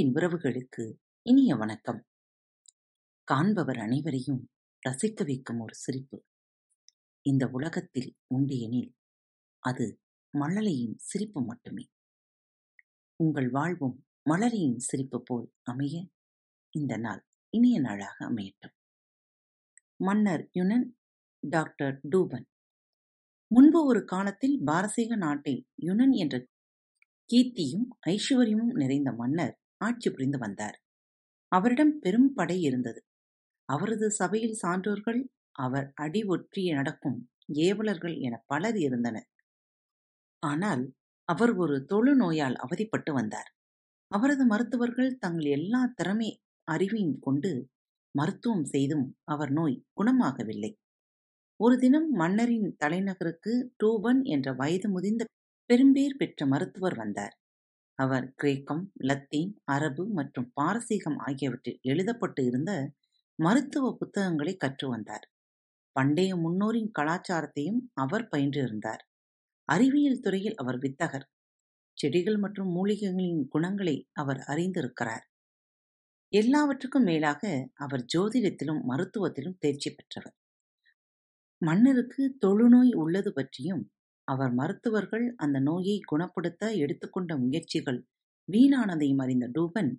அன்பின் உறவுகளுக்கு இனிய வணக்கம். காண்பவர் அனைவரையும் ரசிக்க வைக்கும் ஒரு சிரிப்பு. இந்த உலகத்தில் உண்டு எனில் அது மழலையின் சிரிப்பு மட்டுமே. உங்கள் வாழ்வும் மலரியின் சிரிப்பு போல் அமைய இந்த நாள் இனிய நாளாக அமையட்டும். மன்னர் யுனன் டாக்டர் டூபன். முன்பு ஒரு காலத்தில் பாரசீக நாட்டை யுனன் என்ற கீர்த்தியும் ஐஸ்வர்யமும் நிறைந்த மன்னர் ஆட்சி புரிந்து வந்தார். அவரிடம் பெரும் படை இருந்தது. அவரது சபையில் சான்றோர்கள் அவர் அடி ஒற்றி நடக்கும் ஏவலர்கள் என பலர் இருந்தனர். ஆனால் அவர் ஒரு தொழு நோயால் அவதிப்பட்டு வந்தார். அவரது மருத்துவர்கள் தங்கள் எல்லா திறமை அறிவையும் கொண்டு மருத்துவம் செய்தும் அவர் நோய் குணமாகவில்லை. ஒரு தினம் மன்னரின் தலைநகருக்கு டூபன் என்ற வயது முதிர்ந்த பெரும்பேர் பெற்ற மருத்துவர் வந்தார். அவர் கிரேக்கம் லத்தீன் அரபு மற்றும் பாரசீகம் ஆகியவற்றில் எழுதப்பட்டு இருந்த மருத்துவ புத்தகங்களை கற்று வந்தார். பண்டைய முன்னோரின் கலாச்சாரத்தையும் அவர் பயின்றிருந்தார் அறிவியல் துறையில் அவர் வித்தகர். செடிகள் மற்றும் மூலிகைகளின் குணங்களை அவர் அறிந்திருக்கிறார். எல்லாவற்றுக்கும் மேலாக அவர் ஜோதிடத்திலும் மருத்துவத்திலும் தேர்ச்சி பெற்றவர். மன்னருக்கு தொழுநோய் உள்ளது பற்றியும் அவர் மருத்துவர்கள் அந்த நோயை குணப்படுத்த எடுத்துக்கொண்ட முயற்சிகள். வீணானதையும் அறிந்த டூபன்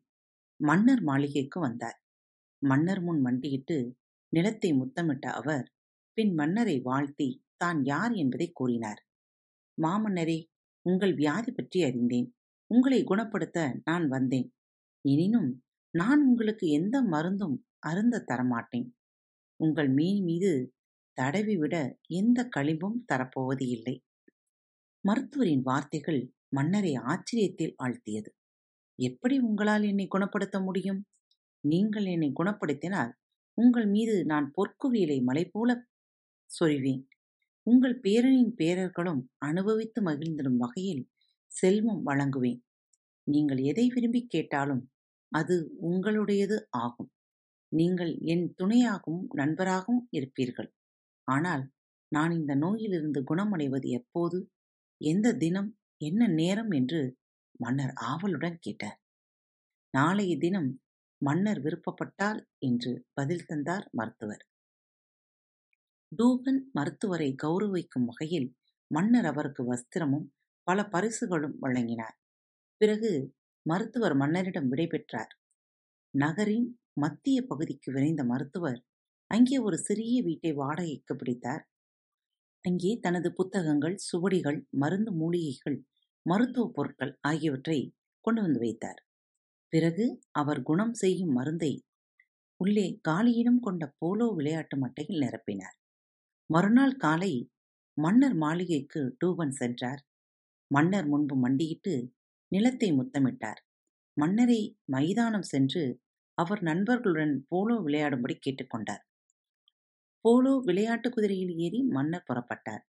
மன்னர் மாளிகைக்கு வந்தார். மன்னர் முன் மண்டியிட்டு நிலத்தை முத்தமிட்ட அவர் பின் மன்னரை வாழ்த்தி தான் யார் என்பதை கூறினார். மாமன்னரே உங்கள் வியாதி பற்றி அறிந்தேன். உங்களை குணப்படுத்த நான் வந்தேன். எனினும் நான் உங்களுக்கு எந்த மருந்தும் அருந்த தரமாட்டேன். உங்கள் மீன் மீது தடவி விட எந்த களிம்பும் தரப்போவது இல்லை மருத்துவரின் வார்த்தைகள் மன்னரை ஆச்சரியத்தில் ஆழ்த்தியது. எப்படி உங்களால் என்னை குணப்படுத்த முடியும்? நீங்கள் என்னை குணப்படுத்தினால் உங்கள் மீது நான் பொற்குவியலை மலை போல சொரிவேன். உங்கள் பேரனின் பேரர்களும் அனுபவித்து மகிழ்ந்திடும் வகையில் செல்வம் வழங்குவேன். நீங்கள் எதை விரும்பி கேட்டாலும் அது உங்களுடையது ஆகும். நீங்கள் என் துணையாகவும் நண்பராகவும் இருப்பீர்கள். ஆனால் நான் இந்த நோயிலிருந்து குணமடைவது எப்போது? எந்த தினம் என்ன நேரம் என்று மன்னர் ஆவலுடன் கேட்டார். நாளைய தினம் மன்னர் விருப்பப்பட்டால் என்று பதில் தந்தார் மருத்துவர். டூபன் மருத்துவரை கௌரவிக்கும் வகையில் மன்னர் அவருக்கு வஸ்திரமும் பல பரிசுகளும் வழங்கினார். பிறகு மருத்துவர் மன்னரிடம் விடைபெற்றார் நகரின் மத்திய பகுதிக்கு விரைந்த மருத்துவர் அங்கே ஒரு சிறிய வீட்டை வாடகைக்கு பிடித்தார். அங்கே தனது புத்தகங்கள் சுவடிகள் மருந்து மூலிகைகள் மருத்துவ பொருட்கள் ஆகியவற்றை கொண்டு வந்து வைத்தார். பிறகு அவர் குணம் செய்யும் மருந்தை உள்ளே காலியிடம் கொண்ட போலோ விளையாட்டு மட்டையில் நிரப்பினார். மறுநாள் காலை மன்னர் மாளிகைக்கு டூபன் சென்றார். மன்னர் முன்பு மண்டியிட்டு நிலத்தை முத்தமிட்டார். மன்னரை மைதானம் சென்று அவர் நண்பர்களுடன் போலோ விளையாடும்படி கேட்டுக்கொண்டார். போலோ விளையாட்டு குதிரையில் ஏறி மன்னர் புறப்பட்டார்.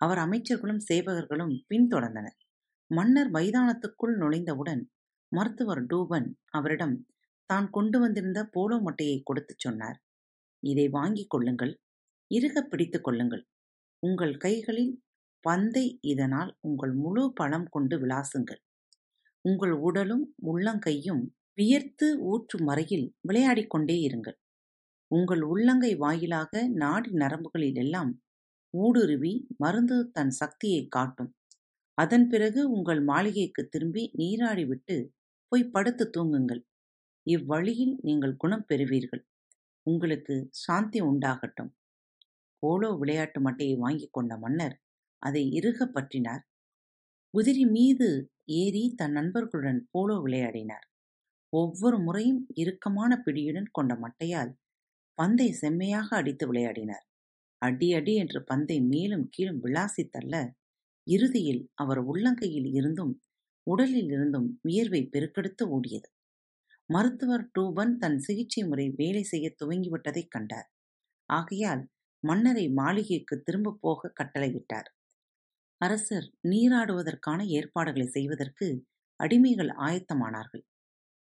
அவர் அமைச்சர்களும் சேவகர்களும் பின்தொடர்ந்தனர். மன்னர் மைதானத்துக்குள் நுழைந்தவுடன் மருத்துவர் டூபன் அவரிடம் தான் கொண்டு வந்திருந்த போலோ மட்டையை கொடுத்துச் சொன்னார். இதை வாங்கிக் கொள்ளுங்கள் இறுக பிடித்துக் கொள்ளுங்கள். உங்கள் கைகளில் பந்தை இதனால் உங்கள் முழு பணம் கொண்டு விளாசுங்கள். உங்கள் உடலும் உள்ளங்கையும் வியர்த்து ஊற்றும் வரையில் விளையாடிக் கொண்டே இருங்கள். உங்கள் உள்ளங்கை வாயிலாக நாடி நரம்புகளில் எல்லாம் ஊடுருவி மருந்து தன் சக்தியை காட்டும். அதன் பிறகு உங்கள் மாளிகைக்கு திரும்பி நீராடிவிட்டு போய் படுத்து தூங்குங்கள். இவ்வழியில் நீங்கள் குணம் பெறுவீர்கள். உங்களுக்கு சாந்தி உண்டாகட்டும். போலோ விளையாட்டு மட்டையை வாங்கிக் கொண்ட மன்னர் அதை இறுகப் பற்றினார். குதிரை மீது ஏறி தன் நண்பர்களுடன் போலோ விளையாடினார். ஒவ்வொரு முறையும் இறுக்கமான பிடியுடன் கொண்ட மட்டையால் பந்தை செம்மையாக அடித்து விளையாடினார். அடி அடி என்று பந்தை மேலும் கீழும் விளாசி தள்ள இறுதியில் அவர் உள்ளங்கையில் இருந்தும் உடலில் இருந்தும் வியர்வை பெருக்கெடுத்து ஓடியது. மருத்துவர் டூபன் தன் சிகிச்சை முறை வேலை செய்ய துவங்கிவிட்டதைக் கண்டார். ஆகையால் மன்னரை மாளிகைக்கு திரும்ப போக கட்டளையிட்டார். அரசர் நீராடுவதற்கான ஏற்பாடுகளை செய்வதற்கு அடிமைகள் ஆயத்தமானார்கள்.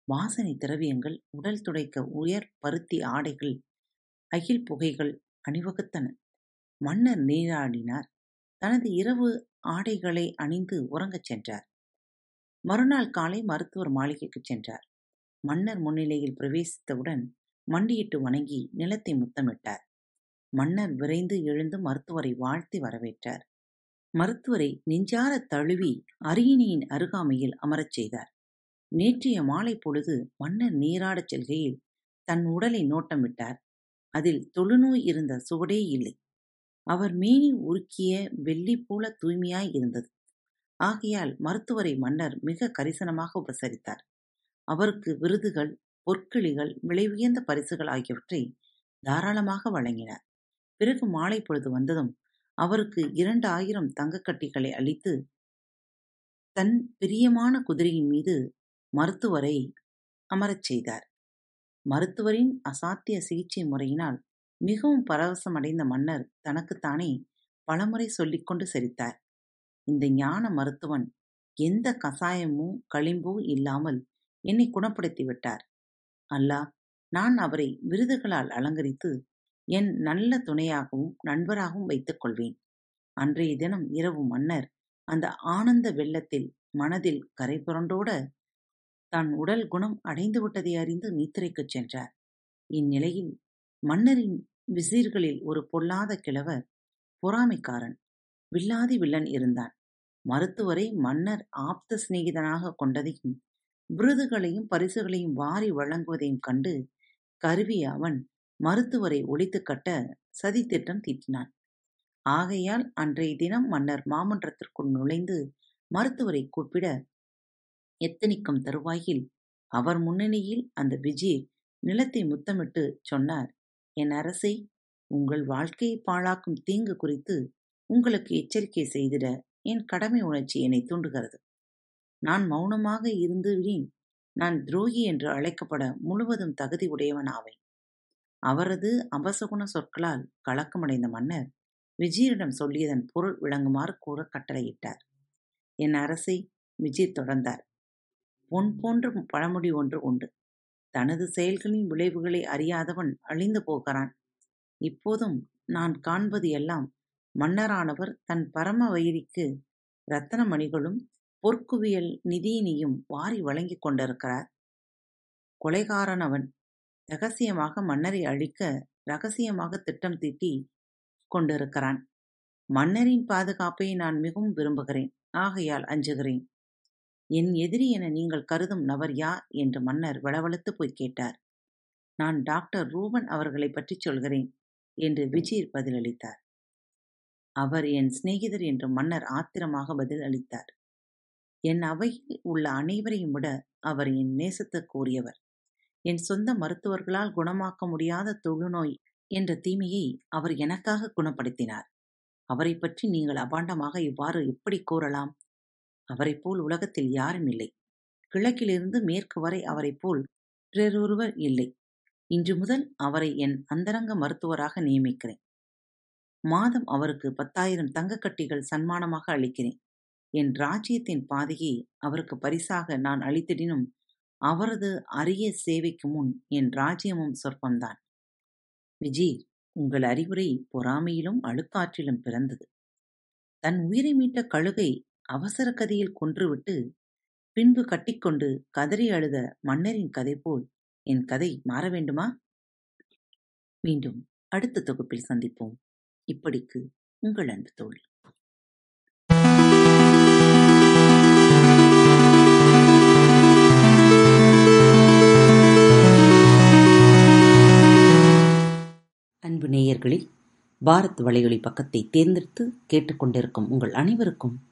வாசனை திரவியங்கள் உடல் துடைக்க உயர் பருத்தி ஆடைகள் அகில் புகைகள் அணிவகுத்தன. மன்னர் நீராடினார். தனது இரவு ஆடைகளை அணிந்து உறங்கச் சென்றார். மறுநாள் காலை மருத்துவர் மாளிகைக்குச் சென்றார். மன்னர் முன்னிலையில் பிரவேசித்தவுடன் மண்டியிட்டு வணங்கி நிலத்தை முத்தமிட்டார். மன்னர் விரைந்து எழுந்து மருத்துவரை வாழ்த்தி வரவேற்றார். மருத்துவரை நெஞ்சார தழுவி அரியணையின் அருகாமையில் அமரச் செய்தார். நேற்றைய மாலை பொழுது மன்னர் நீராடச் செல்கையில் தன் உடலை நோட்டமிட்டார். அதில் தொழுநோய் இருந்த சுவடே இல்லை. அவர் மேனி உருக்கிய வெள்ளி போல தூய்மையாய் இருந்தது. ஆகையால் மருத்துவரை மன்னர் மிக கரிசனமாக உபசரித்தார். அவருக்கு விருதுகள் பொற்கிளிகள் விலையுயர்ந்த பரிசுகள் ஆகியவற்றை தாராளமாக வழங்கினார். பிறகு மாலை பொழுது வந்ததும் அவருக்கு இரண்டு ஆயிரம் தங்கக்கட்டிகளை அளித்து தன் பிரியமான குதிரையின் மீது மருத்துவரை அமரச் செய்தார். மருத்துவரின் அசாத்திய சிகிச்சை முறையினால் மிகவும் பரவசமடைந்த மன்னர் தனக்குத்தானே பலமுறை சொல்லிக்கொண்டு சிரித்தார். இந்த ஞான மருத்துவன் எந்த கசாயமோ களிம்போ இல்லாமல் என்னை குணப்படுத்தி விட்டார். அல்லாஹ் நான் அவரை விருதுகளால் அலங்கரித்து என் நல்ல துணையாகவும் நண்பராகவும் வைத்துக் கொள்வேன். அன்றைய தினம் இரவு மன்னர் அந்த ஆனந்த வெள்ளத்தில் மனதில் கரை புரண்டோட தான் உடல் குணம் அடைந்து விட்டதை அறிந்து நித்திரைக்குச் சென்றார். இந்நிலையில் மன்னரின் விசீர்களில் ஒரு பொல்லாத கிழவர் பொறாமைக்காரன் வில்லாதி வில்லன் இருந்தான். மருத்துவரை மன்னர் ஆப்த சிநேகிதனாக கொண்டதையும் விருதுகளையும் பரிசுகளையும் வாரி வழங்குவதையும் கண்டு கருவி அவன் மருத்துவரை ஒழித்து கட்ட சதித்திட்டம் தீட்டினான். ஆகையால் அன்றைய தினம் மன்னர் மாமன்றத்திற்குள் நுழைந்து மருத்துவரை கூப்பிட எத்தனிக்கும் தருவாயில் அவர் முன்னணியில் அந்த விஜீர் நிலத்தை முத்தமிட்டு சொன்னார் என் அரசை உங்கள் வாழ்க்கையை பாழாக்கும் தீங்கு குறித்து உங்களுக்கு எச்சரிக்கை செய்திட என் கடமை உணர்ச்சி என்னை தூண்டுகிறது. நான் மௌனமாக இருந்துவிடேன். நான் துரோகி என்று அழைக்கப்பட முழுவதும் தகுதி உடையவன் ஆவேன். அவரது அபசகுண சொற்களால் கலக்கமடைந்த மன்னர் விஜயரிடம் சொல்லியதன் பொருள் விளங்குமாறு கூற கட்டளையிட்டார். என் அரசை விஜய் தொடர்ந்தார். பொன் போன்ற பழமொழி ஒன்று உண்டு. தனது செயல்களின் விளைவுகளை அறியாதவன் அழிந்து போகிறான். இப்போதும் நான் காண்பது எல்லாம் மன்னரானவர் தன் பரம வைரிக்கு ரத்தனமணிகளும் பொற்குவியல் நிதியினையும் வாரி வழங்கிக் கொண்டிருக்கிறார். கொலைகாரன் அவன் ரகசியமாக மன்னரை அழிக்க ரகசியமாக திட்டம் தீட்டி கொண்டிருக்கிறான். மன்னரின் பாதுகாப்பை நான் மிகவும் விரும்புகிறேன். ஆகையால் அஞ்சுகிறேன். என் எதிரி என நீங்கள் கருதும் நபர் யார்? என்று மன்னர் வளவளத்து போய் கேட்டார். நான் டாக்டர் ரூபன் அவர்களை பற்றி சொல்கிறேன் என்று விஜீர் பதிலளித்தார். அவர் என் சிநேகிதர் என்று மன்னர் ஆத்திரமாக பதில் அளித்தார் என் அவையில் உள்ள அனைவரையும் விட அவர் என் நேசத்துக்குரியவர் என் சொந்த மருத்துவர்களால் குணமாக்க முடியாத தொழுநோய் என்ற தீமையை அவர் எனக்காக குணப்படுத்தினார். அவரை பற்றி நீங்கள் அபாண்டமாக இவ்வாறு எப்படி கூறலாம்? அவரைப் போல் உலகத்தில் யாரும் இல்லை. கிழக்கிலிருந்து மேற்கு வரை அவரைப் போல் பிறரொருவர் இல்லை. இன்று முதல் அவரை என் அந்தரங்க மருத்துவராக நியமிக்கிறேன். மாதம் அவருக்கு பத்தாயிரம் தங்கக்கட்டிகள் சன்மானமாக அளிக்கிறேன். என் ராஜ்யத்தின் பாதையை அவருக்கு பரிசாக நான் அளித்திடினும் அவரது அரிய சேவைக்கு முன் என் ராஜ்யமும் சொற்பம்தான். விஜி உங்கள் அறிவுரை பொறாமையிலும் அழுக்காற்றிலும் பிறந்தது. தன் உயிரை மீட்ட கழுகை அவசர கதியில் கொன்றுவிட்டு பின்பு கட்டிக்கொண்டு கதறி அழுத மன்னரின் கதை போல் என் கதை மாற வேண்டுமா? மீண்டும் அடுத்த தொகுப்பில் சந்திப்போம். இப்படிக்கு உங்கள் அன்பு தோழி. அன்பு நேயர்களில் பாரத் வலையொலி பக்கத்தை தேர்ந்தெடுத்து கேட்டுக்கொண்டிருக்கும் உங்கள் அனைவருக்கும்